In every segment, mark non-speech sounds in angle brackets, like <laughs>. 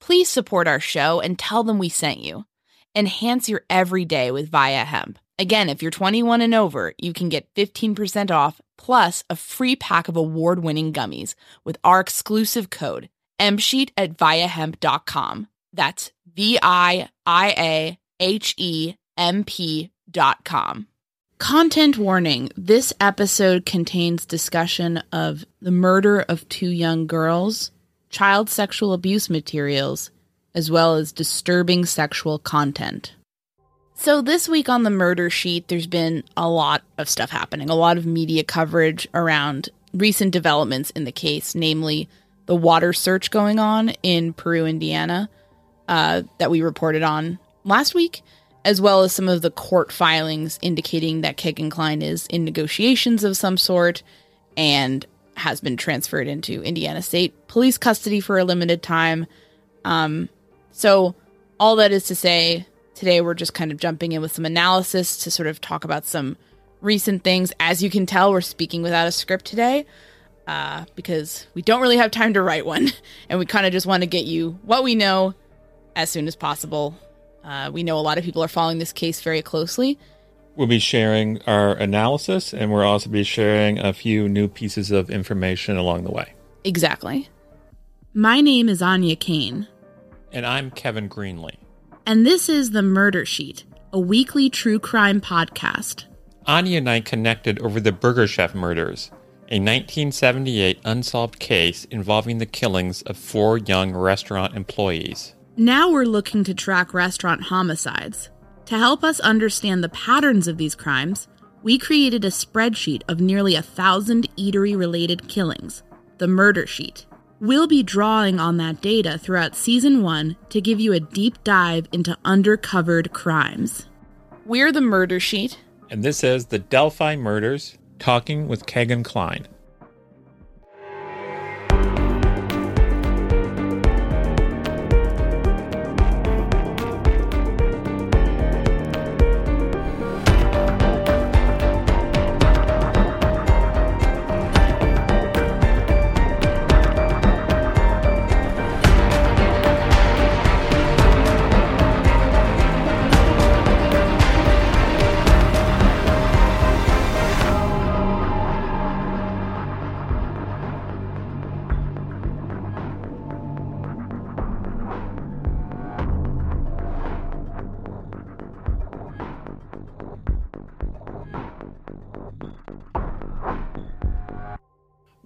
Please support our show and tell them we sent you. Enhance your everyday with Viia Hemp. Again, if you're 21 and over, you can get 15% off plus a free pack of award winning gummies with our exclusive code MSheet at viiahemp.com. That's V I I A H E M P dot com. Content warning this episode contains discussion of the murder of two young girls child sexual abuse materials, as well as disturbing sexual content. So, this week on the murder sheet, there's been a lot of stuff happening, a lot of media coverage around recent developments in the case, namely the water search going on in Peru, Indiana, uh, that we reported on last week, as well as some of the court filings indicating that Kegan Kline is in negotiations of some sort and has been transferred into Indiana State Police custody for a limited time. Um, so, all that is to say, today we're just kind of jumping in with some analysis to sort of talk about some recent things. As you can tell, we're speaking without a script today uh, because we don't really have time to write one, <laughs> and we kind of just want to get you what we know as soon as possible. Uh, we know a lot of people are following this case very closely, We'll be sharing our analysis and we'll also be sharing a few new pieces of information along the way. Exactly. My name is Aine Cain. And I'm Kevin Greenlee. And this is The Murder Sheet, a weekly true crime podcast. Aine and I connected over the Burger Chef murders, a 1978 unsolved case involving the killings of four young restaurant employees. Now we're looking to track restaurant homicides. To help us understand the patterns of these crimes, we created a spreadsheet of nearly a thousand eatery related killings, the Murder Sheet. We'll be drawing on that data throughout season one to give you a deep dive into undercovered crimes. We're the Murder Sheet. And this is the Delphi Murders Talking with Kegan Kline.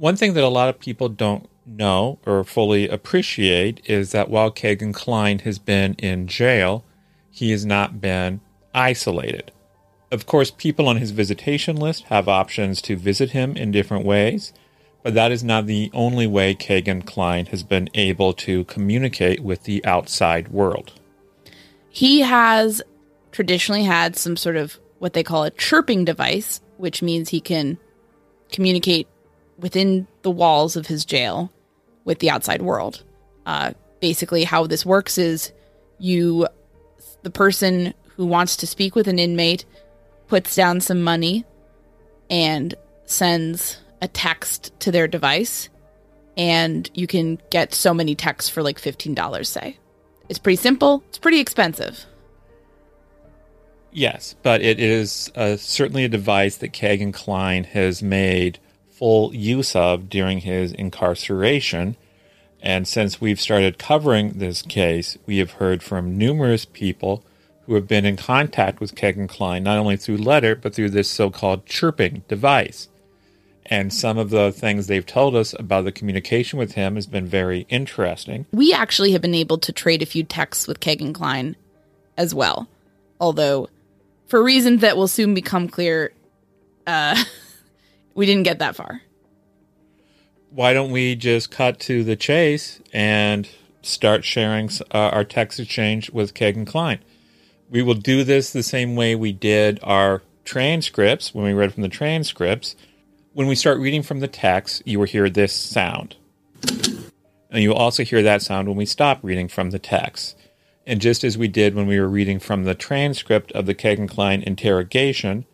One thing that a lot of people don't know or fully appreciate is that while Kegan Kline has been in jail, he has not been isolated. Of course, people on his visitation list have options to visit him in different ways, but that is not the only way Kegan Kline has been able to communicate with the outside world. He has traditionally had some sort of what they call a chirping device, which means he can communicate within the walls of his jail with the outside world. Uh, basically, how this works is you, the person who wants to speak with an inmate, puts down some money and sends a text to their device, and you can get so many texts for like $15, say. It's pretty simple, it's pretty expensive. Yes, but it is uh, certainly a device that Kegan Kline has made full use of during his incarceration. And since we've started covering this case, we have heard from numerous people who have been in contact with Kegan Kline, not only through letter, but through this so called chirping device. And some of the things they've told us about the communication with him has been very interesting. We actually have been able to trade a few texts with Kegan Kline as well. Although, for reasons that will soon become clear, uh, <laughs> we didn't get that far. Why don't we just cut to the chase and start sharing uh, our text exchange with Kegan Kline? We will do this the same way we did our transcripts when we read from the transcripts. When we start reading from the text, you will hear this sound. And you will also hear that sound when we stop reading from the text. And just as we did when we were reading from the transcript of the Kegan Kline interrogation,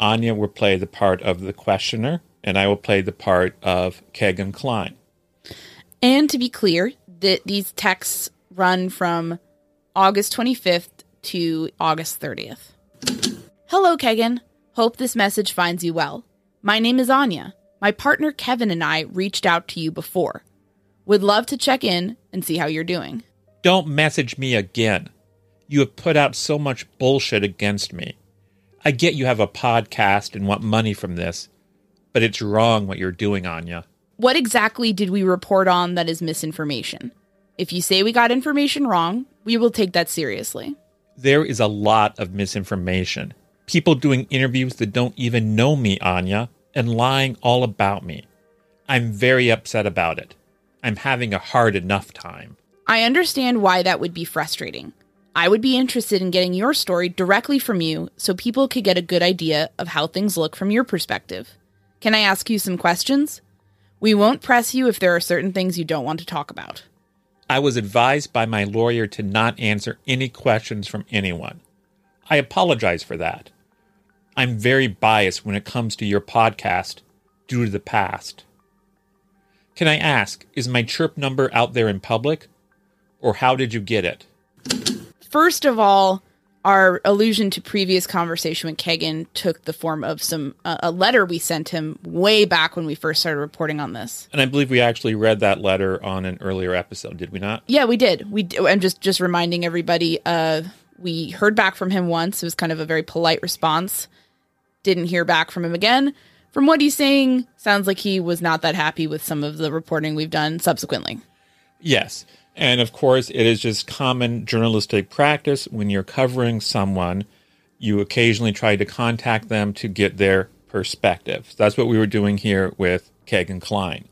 Aine will play the part of the questioner, and I will play the part of Kegan Kline. And to be clear, that these texts run from August 25th to August 30th. Hello, Kegan. Hope this message finds you well. My name is Aine. My partner Kevin and I reached out to you before. Would love to check in and see how you're doing. Don't message me again. You have put out so much bullshit against me. I get you have a podcast and want money from this, but it's wrong what you're doing, Aine. What exactly did we report on that is misinformation? If you say we got information wrong, we will take that seriously. There is a lot of misinformation. People doing interviews that don't even know me, Aine, and lying all about me. I'm very upset about it. I'm having a hard enough time. I understand why that would be frustrating. I would be interested in getting your story directly from you so people could get a good idea of how things look from your perspective. Can I ask you some questions? We won't press you if there are certain things you don't want to talk about. I was advised by my lawyer to not answer any questions from anyone. I apologize for that. I'm very biased when it comes to your podcast due to the past. Can I ask, is my chirp number out there in public? Or how did you get it? First of all, our allusion to previous conversation with Kegan took the form of some uh, a letter we sent him way back when we first started reporting on this. And I believe we actually read that letter on an earlier episode, did we not? Yeah, we did. We I'm just just reminding everybody uh we heard back from him once. It was kind of a very polite response. Didn't hear back from him again. From what he's saying, sounds like he was not that happy with some of the reporting we've done subsequently. Yes. And of course, it is just common journalistic practice when you're covering someone, you occasionally try to contact them to get their perspective. That's what we were doing here with Kegan Kline.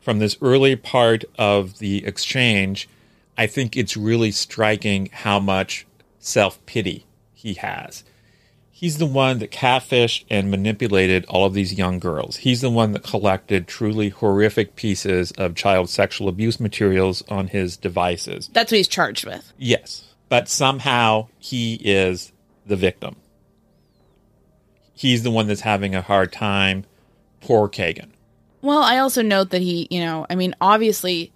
From this early part of the exchange, I think it's really striking how much self pity he has. He's the one that catfished and manipulated all of these young girls. He's the one that collected truly horrific pieces of child sexual abuse materials on his devices. That's what he's charged with. Yes. But somehow he is the victim. He's the one that's having a hard time. Poor Kagan. Well, I also note that he, you know, I mean, obviously,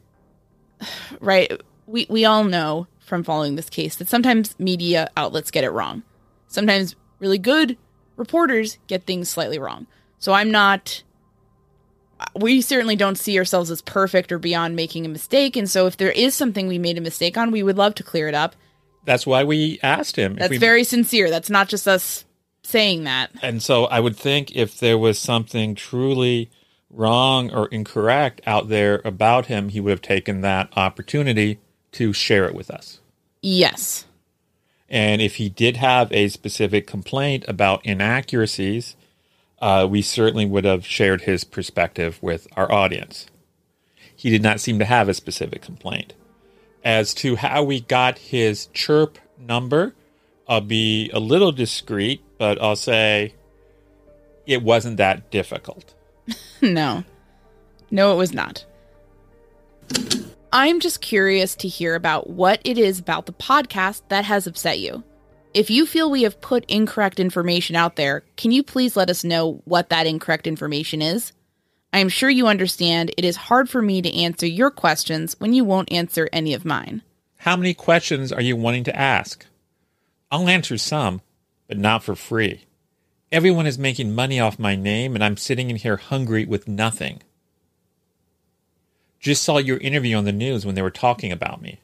<sighs> right, we, we all know from following this case that sometimes media outlets get it wrong. Sometimes really good reporters get things slightly wrong. So I'm not we certainly don't see ourselves as perfect or beyond making a mistake and so if there is something we made a mistake on, we would love to clear it up. That's why we asked him. That's we, very sincere. That's not just us saying that. And so I would think if there was something truly wrong or incorrect out there about him, he would have taken that opportunity to share it with us. Yes. And if he did have a specific complaint about inaccuracies, uh, we certainly would have shared his perspective with our audience. He did not seem to have a specific complaint. As to how we got his chirp number, I'll be a little discreet, but I'll say it wasn't that difficult. <laughs> no. No, it was not. I'm just curious to hear about what it is about the podcast that has upset you. If you feel we have put incorrect information out there, can you please let us know what that incorrect information is? I am sure you understand it is hard for me to answer your questions when you won't answer any of mine. How many questions are you wanting to ask? I'll answer some, but not for free. Everyone is making money off my name, and I'm sitting in here hungry with nothing. Just saw your interview on the news when they were talking about me.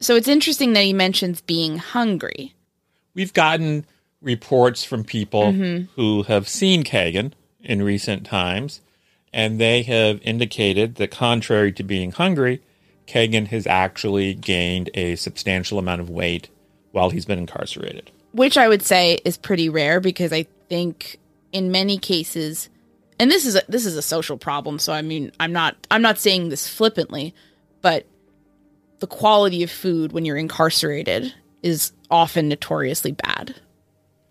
So it's interesting that he mentions being hungry. We've gotten reports from people mm-hmm. who have seen Kagan in recent times, and they have indicated that contrary to being hungry, Kagan has actually gained a substantial amount of weight while he's been incarcerated. which I would say is pretty rare because I think in many cases, and this is a, this is a social problem. So I mean, I'm not I'm not saying this flippantly, but the quality of food when you're incarcerated is often notoriously bad,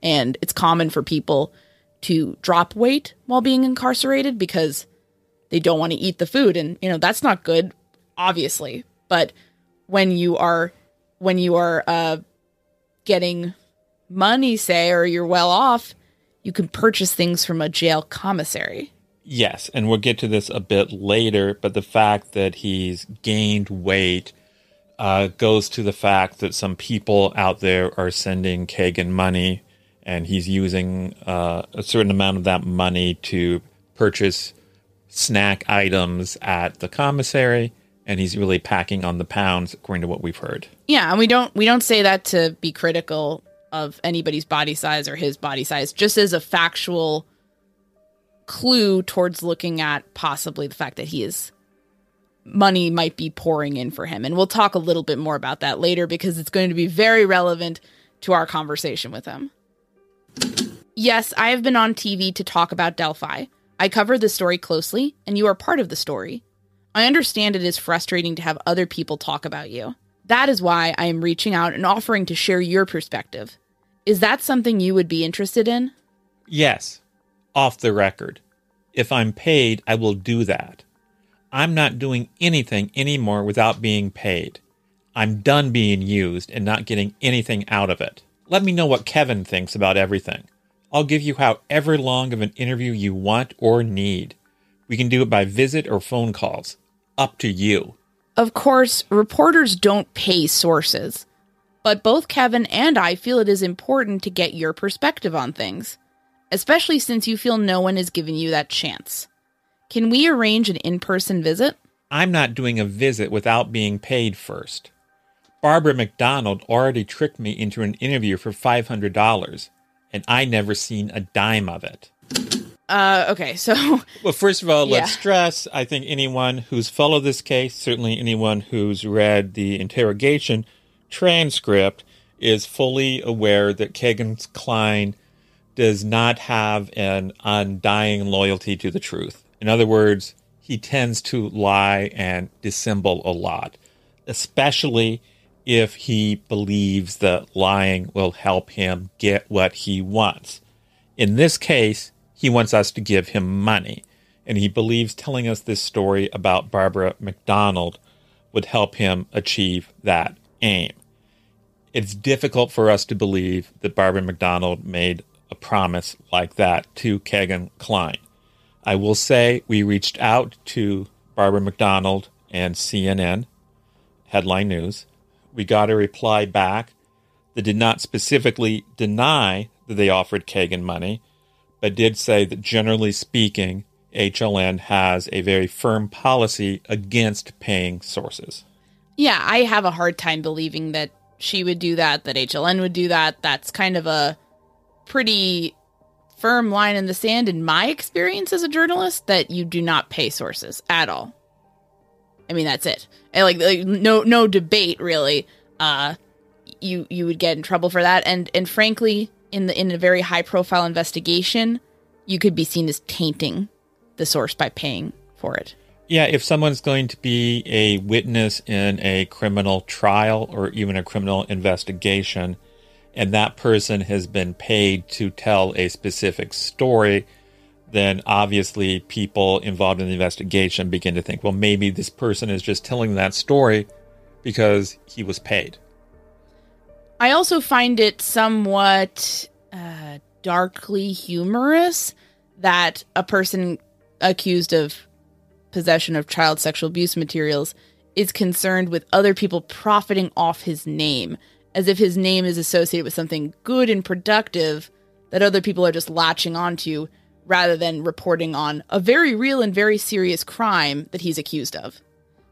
and it's common for people to drop weight while being incarcerated because they don't want to eat the food, and you know that's not good, obviously. But when you are when you are uh, getting money, say, or you're well off, you can purchase things from a jail commissary. Yes, and we'll get to this a bit later, but the fact that he's gained weight uh, goes to the fact that some people out there are sending Kagan money, and he's using uh, a certain amount of that money to purchase snack items at the commissary, and he's really packing on the pounds, according to what we've heard. Yeah, and we don't we don't say that to be critical of anybody's body size or his body size, just as a factual clue towards looking at possibly the fact that he is money might be pouring in for him. And we'll talk a little bit more about that later because it's going to be very relevant to our conversation with him. Yes, I have been on TV to talk about Delphi. I cover the story closely, and you are part of the story. I understand it is frustrating to have other people talk about you. That is why I am reaching out and offering to share your perspective. Is that something you would be interested in? Yes, off the record. If I'm paid, I will do that. I'm not doing anything anymore without being paid. I'm done being used and not getting anything out of it. Let me know what Kevin thinks about everything. I'll give you however long of an interview you want or need. We can do it by visit or phone calls. Up to you. Of course, reporters don't pay sources, but both Kevin and I feel it is important to get your perspective on things, especially since you feel no one has given you that chance. Can we arrange an in person visit? I'm not doing a visit without being paid first. Barbara McDonald already tricked me into an interview for $500, and I never seen a dime of it. Uh, okay, <laughs> so Well, first of all, Yeah. let's stress I think anyone who's followed this case, certainly anyone who's read the interrogation transcript, is fully aware that Kagan Kline does not have an undying loyalty to the truth. In other words, he tends to lie and dissemble a lot, especially if he believes that lying will help him get what he wants. In this case, he wants us to give him money, and he believes telling us this story about Barbara McDonald would help him achieve that aim. It's difficult for us to believe that Barbara McDonald made a promise like that to Kagan Kline. I will say we reached out to Barbara McDonald and CNN, Headline News. We got a reply back that did not specifically deny that they offered Kagan money, but did say that generally speaking, HLN has a very firm policy against paying sources. yeah, I have a hard time believing that she would do that, that HLN would do that. That's kind of a pretty firm line in the sand in my experience as a journalist that you do not pay sources at all. I mean, that's it. And like, like no no debate really. Uh you you would get in trouble for that and and frankly, in the in a very high profile investigation, you could be seen as tainting the source by paying for it. Yeah, if someone's going to be a witness in a criminal trial or even a criminal investigation, and that person has been paid to tell a specific story, then obviously people involved in the investigation begin to think, well, maybe this person is just telling that story because he was paid. I also find it somewhat uh, darkly humorous that a person accused of possession of child sexual abuse materials is concerned with other people profiting off his name, as if his name is associated with something good and productive that other people are just latching onto rather than reporting on a very real and very serious crime that he's accused of.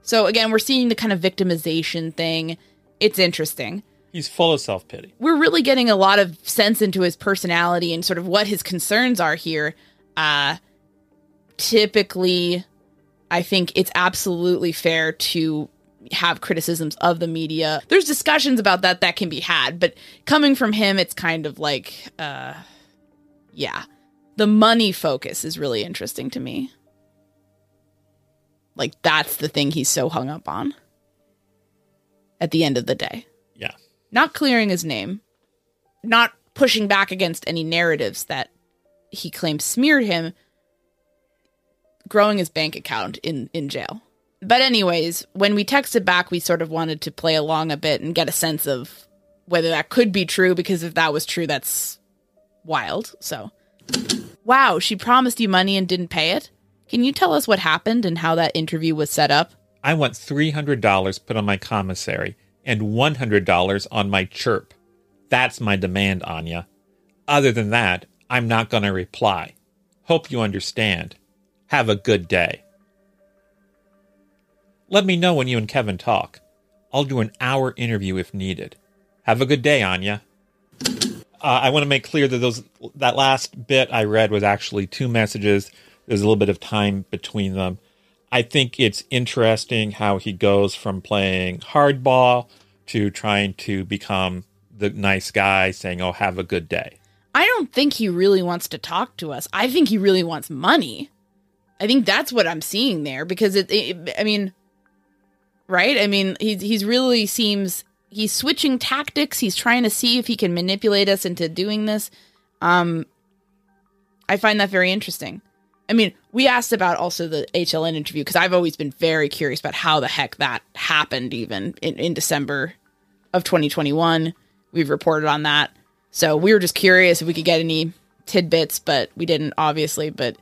So again, we're seeing the kind of victimization thing. It's interesting. He's full of self pity. We're really getting a lot of sense into his personality and sort of what his concerns are here. Uh, typically, I think it's absolutely fair to have criticisms of the media. There's discussions about that that can be had, but coming from him, it's kind of like, uh, yeah, the money focus is really interesting to me. Like that's the thing he's so hung up on. At the end of the day, Yeah. not clearing his name, not pushing back against any narratives that he claims smeared him, growing his bank account in in jail. But anyways, when we texted back, we sort of wanted to play along a bit and get a sense of whether that could be true because if that was true, that's wild. So, wow, she promised you money and didn't pay it. Can you tell us what happened and how that interview was set up? I want $300 put on my commissary and $100 on my chirp. That's my demand, Aine. Other than that, I'm not going to reply. Hope you understand. Have a good day. Let me know when you and Kevin talk. I'll do an hour interview if needed. Have a good day, Aine. Uh, I want to make clear that those that last bit I read was actually two messages. There's a little bit of time between them. I think it's interesting how he goes from playing hardball to trying to become the nice guy, saying, "Oh, have a good day." I don't think he really wants to talk to us. I think he really wants money. I think that's what I'm seeing there because it, it I mean, right? I mean, he's he's really seems he's switching tactics. He's trying to see if he can manipulate us into doing this. Um I find that very interesting. I mean, we asked about also the HLN interview because I've always been very curious about how the heck that happened even in, in December of 2021. We've reported on that. So we were just curious if we could get any tidbits, but we didn't obviously, but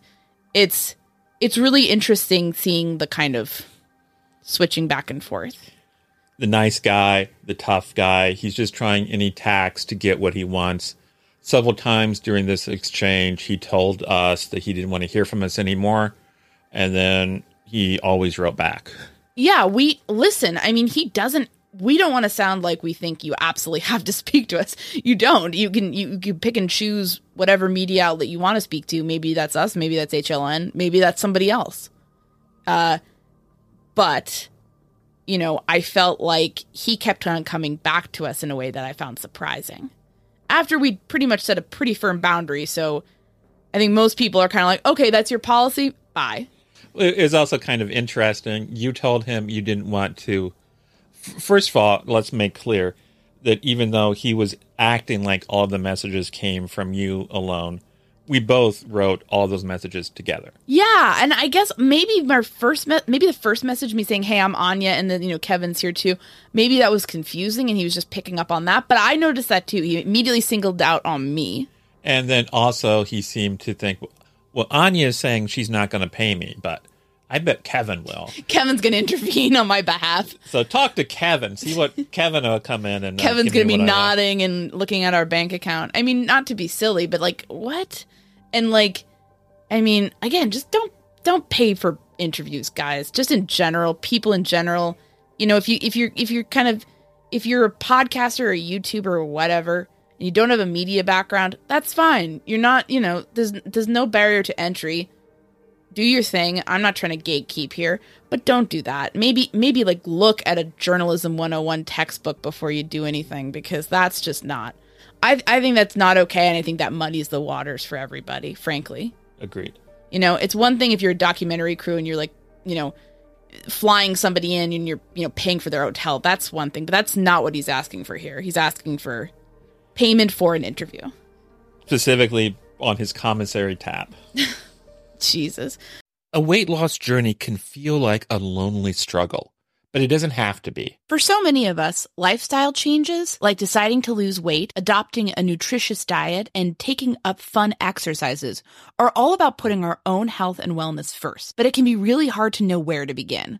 it's it's really interesting seeing the kind of switching back and forth. The nice guy, the tough guy, he's just trying any tax to get what he wants. Several times during this exchange, he told us that he didn't want to hear from us anymore, and then he always wrote back. Yeah, we listen. I mean, he doesn't. We don't want to sound like we think you absolutely <laughs> have to speak to us. You don't. You can you, you pick and choose whatever media outlet you want to speak to. Maybe that's us. Maybe that's HLN. Maybe that's somebody else. Uh, but you know, I felt like he kept on coming back to us in a way that I found surprising. After we pretty much set a pretty firm boundary, so I think most people are kind of like, okay, that's your policy. Bye. It is also kind of interesting. You told him you didn't want to. First of all, let's make clear that even though he was acting like all the messages came from you alone, we both wrote all those messages together. Yeah, and I guess maybe my first me- maybe the first message me saying, "Hey, I'm Aine," and then you know Kevin's here too. Maybe that was confusing, and he was just picking up on that. But I noticed that too. He immediately singled out on me. And then also he seemed to think, well, Aine is saying she's not going to pay me, but I bet Kevin will. Kevin's going to intervene on my behalf. So talk to Kevin. See what <laughs> Kevin will come in and uh, Kevin's going to be what I want. nodding and looking at our bank account. I mean, not to be silly, but like what? And like, I mean, again, just don't don't pay for interviews, guys. Just in general, people in general. You know, if you if you're if you're kind of if you're a podcaster or a YouTuber or whatever, and you don't have a media background, that's fine. You're not, you know, there's there's no barrier to entry. Do your thing. I'm not trying to gatekeep here, but don't do that. Maybe maybe like look at a journalism 101 textbook before you do anything because that's just not. I I think that's not okay and I think that muddies the waters for everybody, frankly. Agreed. You know, it's one thing if you're a documentary crew and you're like, you know, flying somebody in and you're, you know, paying for their hotel. That's one thing, but that's not what he's asking for here. He's asking for payment for an interview. Specifically on his commissary tab. <laughs> Jesus. A weight loss journey can feel like a lonely struggle, but it doesn't have to be. For so many of us, lifestyle changes, like deciding to lose weight, adopting a nutritious diet, and taking up fun exercises, are all about putting our own health and wellness first. But it can be really hard to know where to begin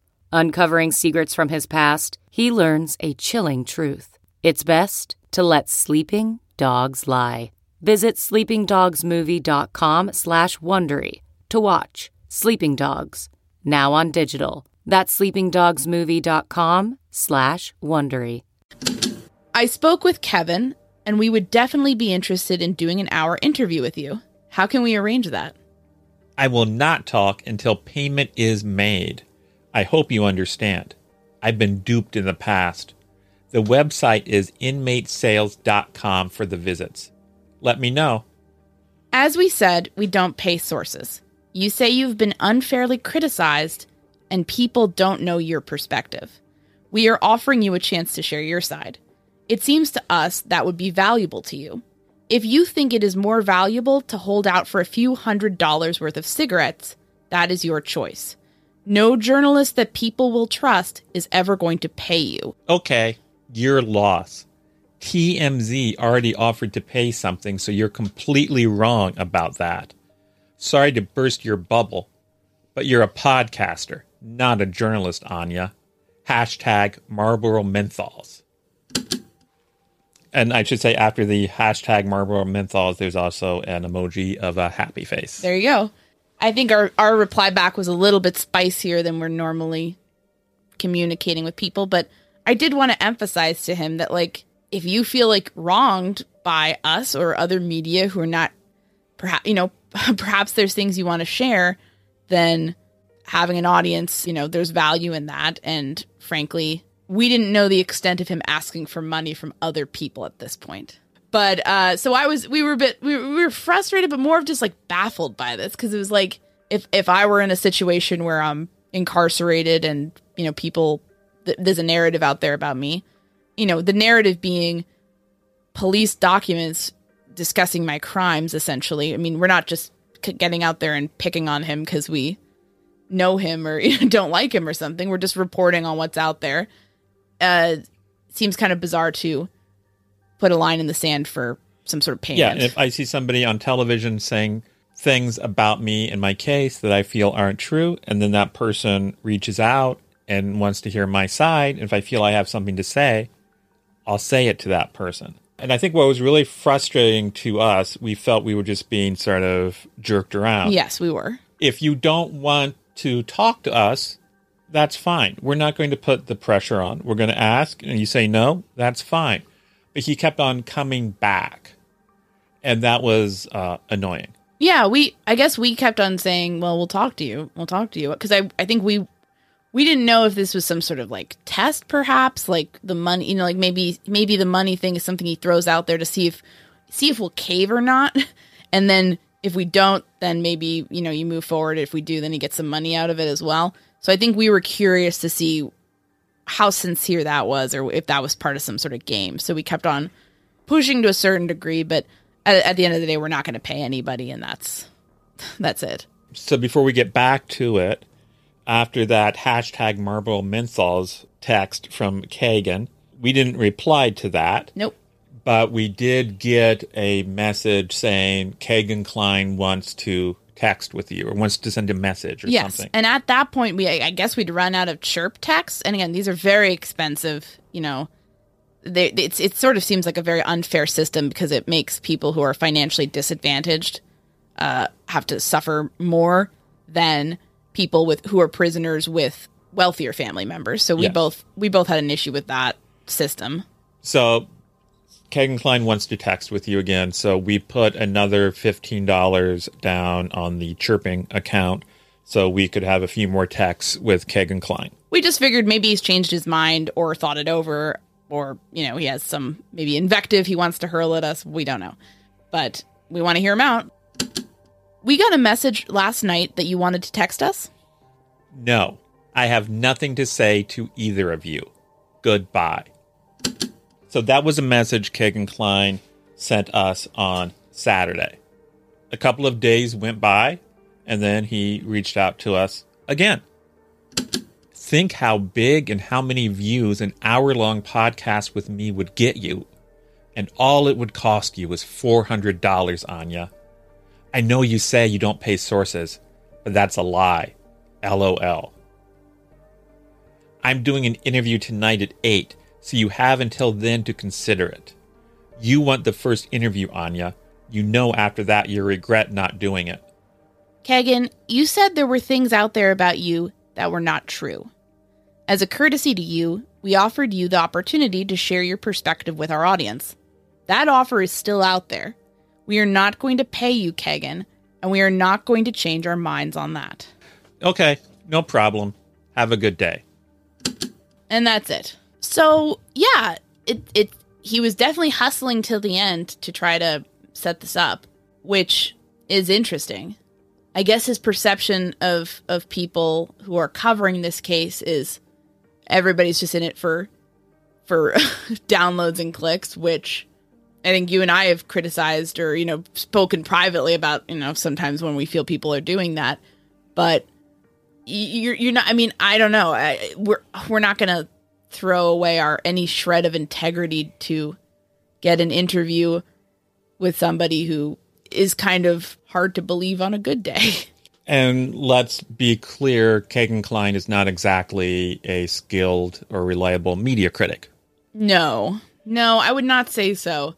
Uncovering secrets from his past, he learns a chilling truth. It's best to let sleeping dogs lie. Visit sleepingdogsmovie.com slash Wondery to watch Sleeping Dogs, now on digital. That's sleepingdogsmovie.com slash Wondery. I spoke with Kevin, and we would definitely be interested in doing an hour interview with you. How can we arrange that? I will not talk until payment is made. I hope you understand. I've been duped in the past. The website is inmatesales.com for the visits. Let me know. As we said, we don't pay sources. You say you've been unfairly criticized and people don't know your perspective. We are offering you a chance to share your side. It seems to us that would be valuable to you. If you think it is more valuable to hold out for a few hundred dollars worth of cigarettes, that is your choice. No journalist that people will trust is ever going to pay you. Okay, your loss. TMZ already offered to pay something, so you're completely wrong about that. Sorry to burst your bubble, but you're a podcaster, not a journalist, Aine. Hashtag Marlboro Menthols. And I should say, after the hashtag Marlboro Menthols, there's also an emoji of a happy face. There you go. I think our, our reply back was a little bit spicier than we're normally communicating with people, but I did want to emphasize to him that, like, if you feel like wronged by us or other media who are not, perhaps, you know, <laughs> perhaps there's things you want to share, then having an audience, you know, there's value in that. And frankly, we didn't know the extent of him asking for money from other people at this point. But uh, so I was, we were a bit, we were, we were frustrated, but more of just like baffled by this because it was like if if I were in a situation where I'm incarcerated and you know people, th- there's a narrative out there about me, you know, the narrative being police documents discussing my crimes. Essentially, I mean, we're not just c- getting out there and picking on him because we know him or <laughs> don't like him or something. We're just reporting on what's out there. Uh, seems kind of bizarre to put a line in the sand for some sort of payment. Yeah, and if I see somebody on television saying things about me and my case that I feel aren't true. And then that person reaches out and wants to hear my side. If I feel I have something to say, I'll say it to that person. And I think what was really frustrating to us, we felt we were just being sort of jerked around. Yes, we were. If you don't want to talk to us, that's fine. We're not going to put the pressure on. We're going to ask, and you say no, that's fine. But he kept on coming back, and that was uh, annoying. Yeah, we. I guess we kept on saying, "Well, we'll talk to you. We'll talk to you," because I, I think we, we didn't know if this was some sort of like test, perhaps like the money. You know, like maybe maybe the money thing is something he throws out there to see if see if we'll cave or not, <laughs> and then if we don't, then maybe you know you move forward. If we do, then he gets some money out of it as well. So I think we were curious to see how sincere that was, or if that was part of some sort of game. So we kept on pushing to a certain degree, but at, at the end of the day, we're not going to pay anybody, and that's <laughs> that's it. So before we get back to it, after that hashtag Marlboro Menthols text from Kagan, we didn't reply to that. Nope. But we did get a message saying Kagan Kline wants to text with you or wants to send a message or yes. something. And at that point, we I guess we'd run out of chirp text. And again, these are very expensive. You know, they, it's it sort of seems like a very unfair system because it makes people who are financially disadvantaged uh, have to suffer more than people with who are prisoners with wealthier family members. So we Yes. both we both had an issue with that system. So Kagan Kline wants to text with you again. So we put another $15 down on the chirping account so we could have a few more texts with Kagan Kline. We just figured maybe he's changed his mind or thought it over, or you know he has some maybe invective he wants to hurl at us. We don't know, but we want to hear him out. We got a message last night that you wanted to text us. No, I have nothing to say to either of you. Goodbye. So that was a message Kagan Kline sent us on Saturday. A couple of days went by, and then he reached out to us again. Think how big and how many views an hour long podcast with me would get you. And all it would cost you was $400, Aine. I know you say you don't pay sources, but that's a lie. LOL. I'm doing an interview tonight at 8, so you have until then to consider it. You want the first interview, Aine. You know after that you regret not doing it. Kagan, you said there were things out there about you that were not true. As a courtesy to you, we offered you the opportunity to share your perspective with our audience. That offer is still out there. We are not going to pay you, Kagan, and we are not going to change our minds on that. Okay, no problem. Have a good day. And that's it. So, yeah, it it he was definitely hustling till the end to try to set this up, which is interesting. I guess his perception of of people who are covering this case is everybody's just in it for for <laughs> downloads and clicks, which I think you and I have criticized or you know spoken privately about. You know, sometimes when we feel people are doing that, but you're you're not. I mean, I don't know. I, we're we're not gonna throw away our any shred of integrity to get an interview with somebody who is kind of hard to believe on a good day. <laughs> And let's be clear Kagan Kline is not exactly a skilled or reliable media critic. No, no, I would not say so.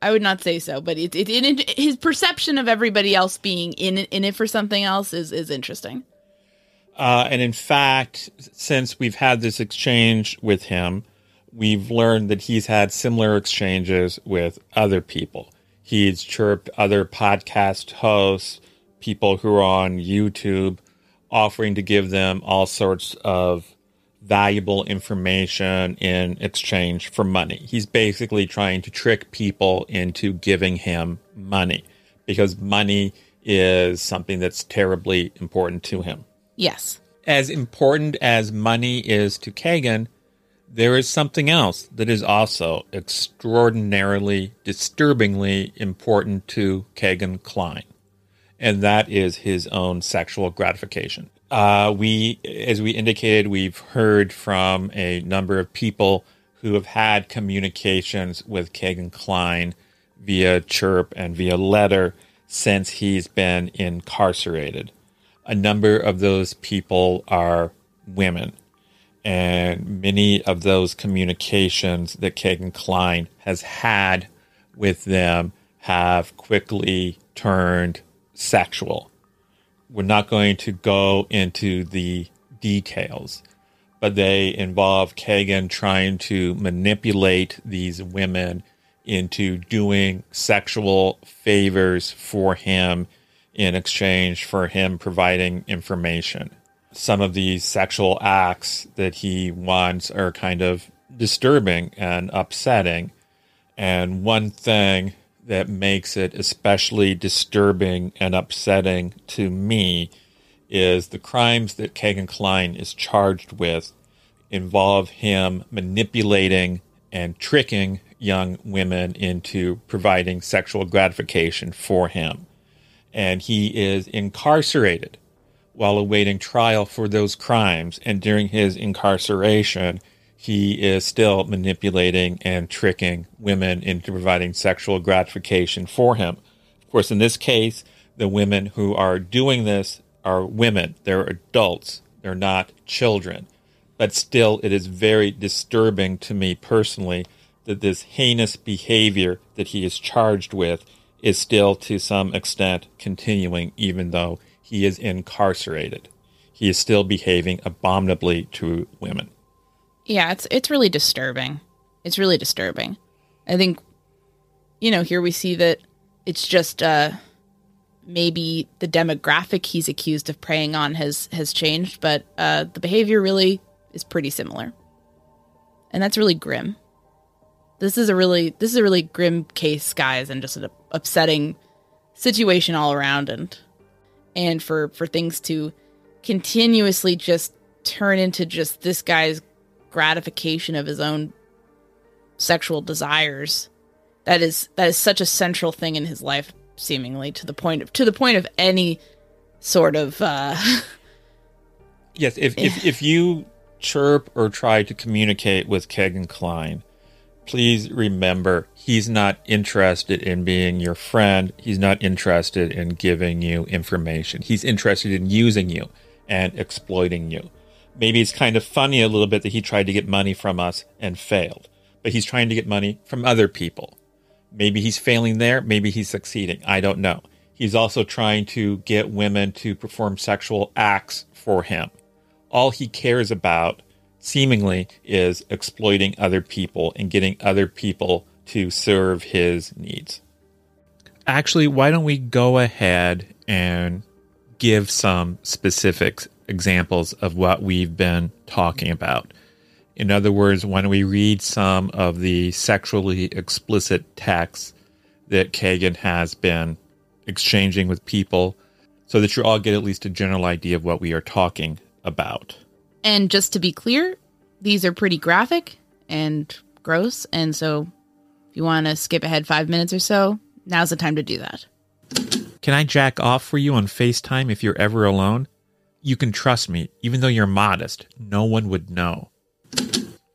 I would not say so. But it, it, it, his perception of everybody else being in it, in it for something else is is interesting. Uh, and in fact, since we've had this exchange with him, we've learned that he's had similar exchanges with other people. He's chirped other podcast hosts, people who are on YouTube, offering to give them all sorts of valuable information in exchange for money. He's basically trying to trick people into giving him money because money is something that's terribly important to him Yes. as important as money is to Kagan, there is something else that is also extraordinarily, disturbingly important to Kagan Kline, and that is his own sexual gratification. Uh, we, as we indicated, we've heard from a number of people who have had communications with Kagan Kline via chirp and via letter since he's been incarcerated. A number of those people are women. And many of those communications that Kegan Kline has had with them have quickly turned sexual. We're not going to go into the details, but they involve Kegan trying to manipulate these women into doing sexual favors for him in exchange for him providing information. Some of these sexual acts that he wants are kind of disturbing and upsetting. And one thing that makes it especially disturbing and upsetting to me is the crimes that Kegan Kline is charged with involve him manipulating and tricking young women into providing sexual gratification for him. And he is incarcerated while awaiting trial for those crimes. And during his incarceration, he is still manipulating and tricking women into providing sexual gratification for him. Of course, in this case, the women who are doing this are women. They're adults. They're not children. But still, it is very disturbing to me personally that this heinous behavior that he is charged with is still to some extent continuing, even though he is incarcerated. He is still behaving abominably to women. Yeah, it's it's really disturbing. It's really disturbing. I think you know, here we see that it's just uh maybe the demographic he's accused of preying on has has changed, but uh the behavior really is pretty similar. And that's really grim. This is a really this is a really grim case, guys, and just an upsetting situation all around and and for for things to continuously just turn into just this guy's gratification of his own sexual desires that is that is such a central thing in his life seemingly to the point of to the point of any sort of uh <laughs> yes if if, if you chirp or try to communicate with Kegan Kline please remember he's not interested in being your friend he's not interested in giving you information he's interested in using you and exploiting you maybe it's kind of funny a little bit that he tried to get money from us and failed, but he's trying to get money from other people. Maybe he's failing there, maybe he's succeeding. I don't know. He's also trying to get women to perform sexual acts for him. All he cares about, seemingly, is exploiting other people and getting other people to serve his needs. Actually, why don't we go ahead and give some specific examples of what we've been talking about. In other words, when we read some of the sexually explicit texts that Kegan has been exchanging with people, so that you all get at least a general idea of what we are talking about. And just to be clear, these are pretty graphic and gross. And so if you want to skip ahead five minutes or so, now's the time to do that. Can I jack off for you on FaceTime if you're ever alone? You can trust me, even though you're modest, no one would know.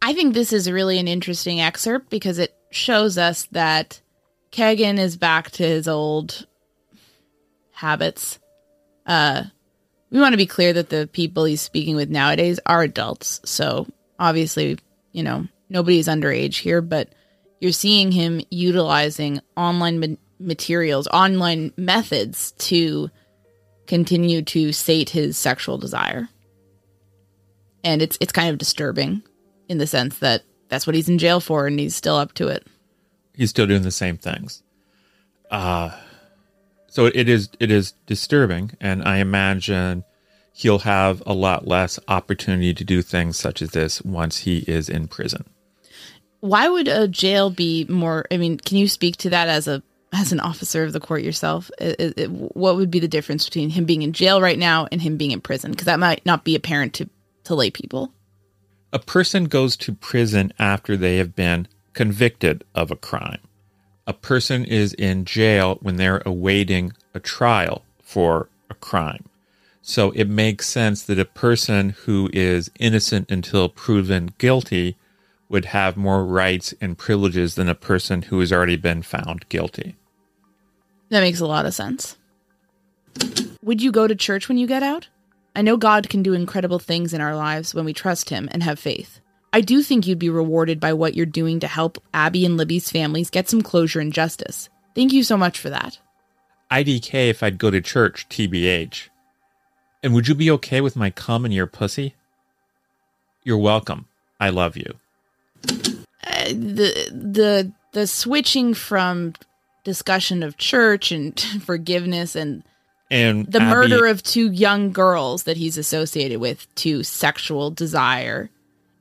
I think this is really an interesting excerpt because it shows us that Kegan is back to his old habits. Uh, we want to be clear that the people he's speaking with nowadays are adults. So obviously, you know, nobody's underage here, but you're seeing him utilizing online ma- materials, online methods to continue to sate his sexual desire. And it's it's kind of disturbing in the sense that that's what he's in jail for and he's still up to it. He's still doing the same things. Uh so it is it is disturbing and I imagine he'll have a lot less opportunity to do things such as this once he is in prison. Why would a jail be more I mean, can you speak to that as a as an officer of the court yourself, it, it, what would be the difference between him being in jail right now and him being in prison? Because that might not be apparent to, to lay people. A person goes to prison after they have been convicted of a crime. A person is in jail when they're awaiting a trial for a crime. So it makes sense that a person who is innocent until proven guilty would have more rights and privileges than a person who has already been found guilty. That makes a lot of sense. Would you go to church when you get out? I know God can do incredible things in our lives when we trust Him and have faith. I do think you'd be rewarded by what you're doing to help Abby and Libby's families get some closure and justice. Thank you so much for that. IDK if I'd go to church, TBH. And would you be okay with my cum in your pussy? You're welcome. I love you. The the the switching from discussion of church and <laughs> forgiveness and And the Abby- murder of two young girls that he's associated with to sexual desire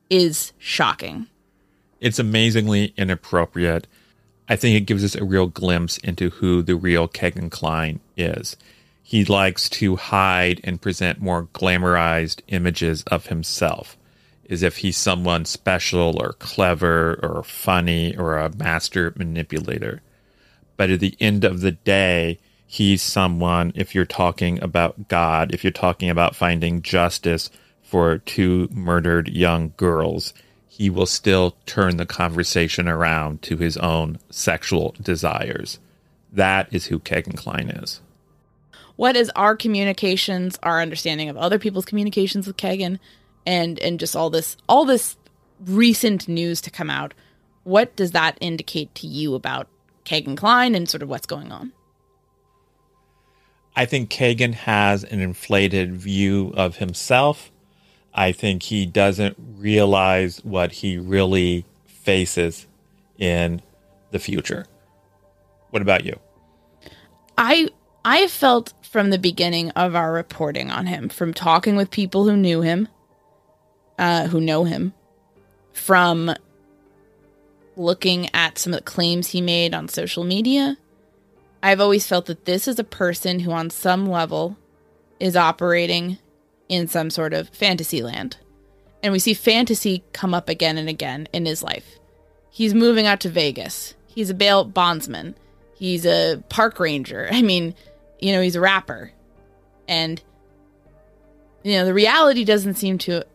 is shocking. It's amazingly inappropriate. I think it gives us a real glimpse into who the real Kegan Kline is. He likes to hide and present more glamorized images of himself, as if he's someone special or clever or funny or a master manipulator. But at the end of the day, he's someone, if you're talking about God, if you're talking about finding justice for two murdered young girls, he will still turn the conversation around to his own sexual desires. That is who Kegan Kline is. What is our communications, our understanding of other people's communications with Kegan and and just all this all this recent news to come out? What does that indicate to you about Kegan Kline and sort of what's going on? I think Kegan has an inflated view of himself. I think he doesn't realize what he really faces in the future. What about you? I I felt from the beginning of our reporting on him, from talking with people who knew him, uh, who know him, from looking at some of the claims he made on social media, I've always felt that this is a person who, on some level, is operating in some sort of fantasy land. And we see fantasy come up again and again in his life. He's moving out to Vegas. He's a bail bondsman. He's a park ranger. <laughs> I mean, you know, he's a rapper. And, you know, the reality doesn't seem to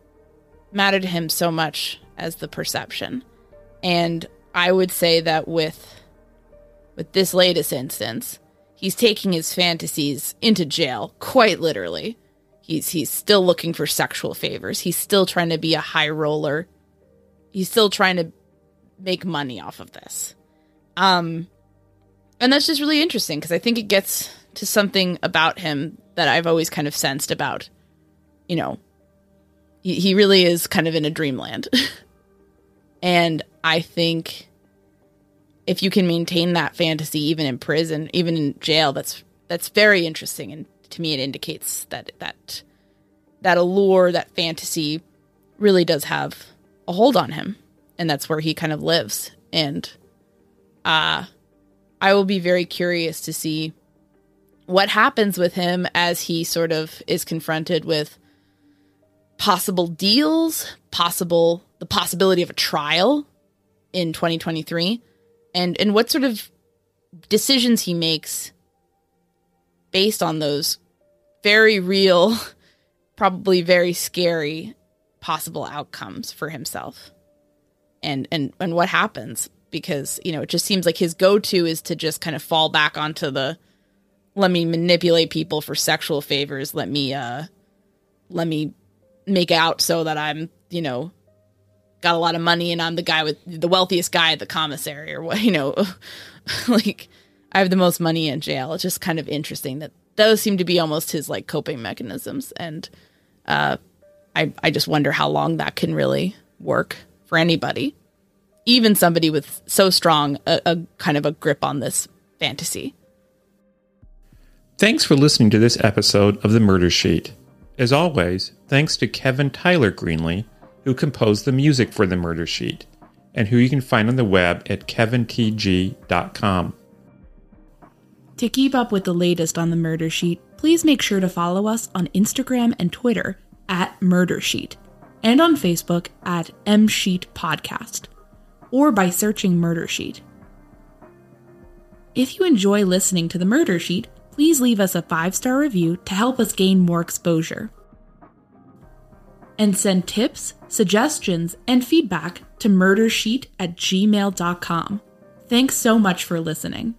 matter to him so much as the perception. And I would say that with with this latest instance, he's taking his fantasies into jail, quite literally. He's he's still looking for sexual favors. He's still trying to be a high roller. He's still trying to make money off of this. Um and that's just really interesting because I think it gets to something about him that I've always kind of sensed about, you know, he really is kind of in a dreamland. <laughs> and I think if you can maintain that fantasy even in prison, even in jail, that's that's very interesting and to me it indicates that that that allure, that fantasy really does have a hold on him and that's where he kind of lives and uh I will be very curious to see what happens with him as he sort of is confronted with possible deals, possible the possibility of a trial in 2023 and and what sort of decisions he makes based on those very real <laughs> probably very scary possible outcomes for himself? And and and what happens? Because you know it just seems like his go-to is to just kind of fall back onto the let me manipulate people for sexual favors. Let me uh let me make out so that i'm you know got a lot of money and i'm the guy with the wealthiest guy at the commissary or what <laughs> you know <laughs> like i have the most money in jail. It's just kind of interesting that those seem to be almost his like coping mechanisms. And uh i i just wonder how long that can really work for anybody even somebody with so strong a, a kind of a grip on this fantasy. Thanks for listening to this episode of The Murder Sheet. As always, thanks to Kevin Tyler Greenlee, who composed the music for The Murder Sheet, and who you can find on the web at kevintg.com. To keep up with the latest on the murder sheet, please make sure to follow us on Instagram and Twitter at Murder Sheet and on Facebook at M Sheet Podcast or by searching Murder Sheet. If you enjoy listening to the Murder Sheet, please leave us a five star review to help us gain more exposure. And send tips, suggestions, and feedback to murdersheet at gmail.com. Thanks so much for listening.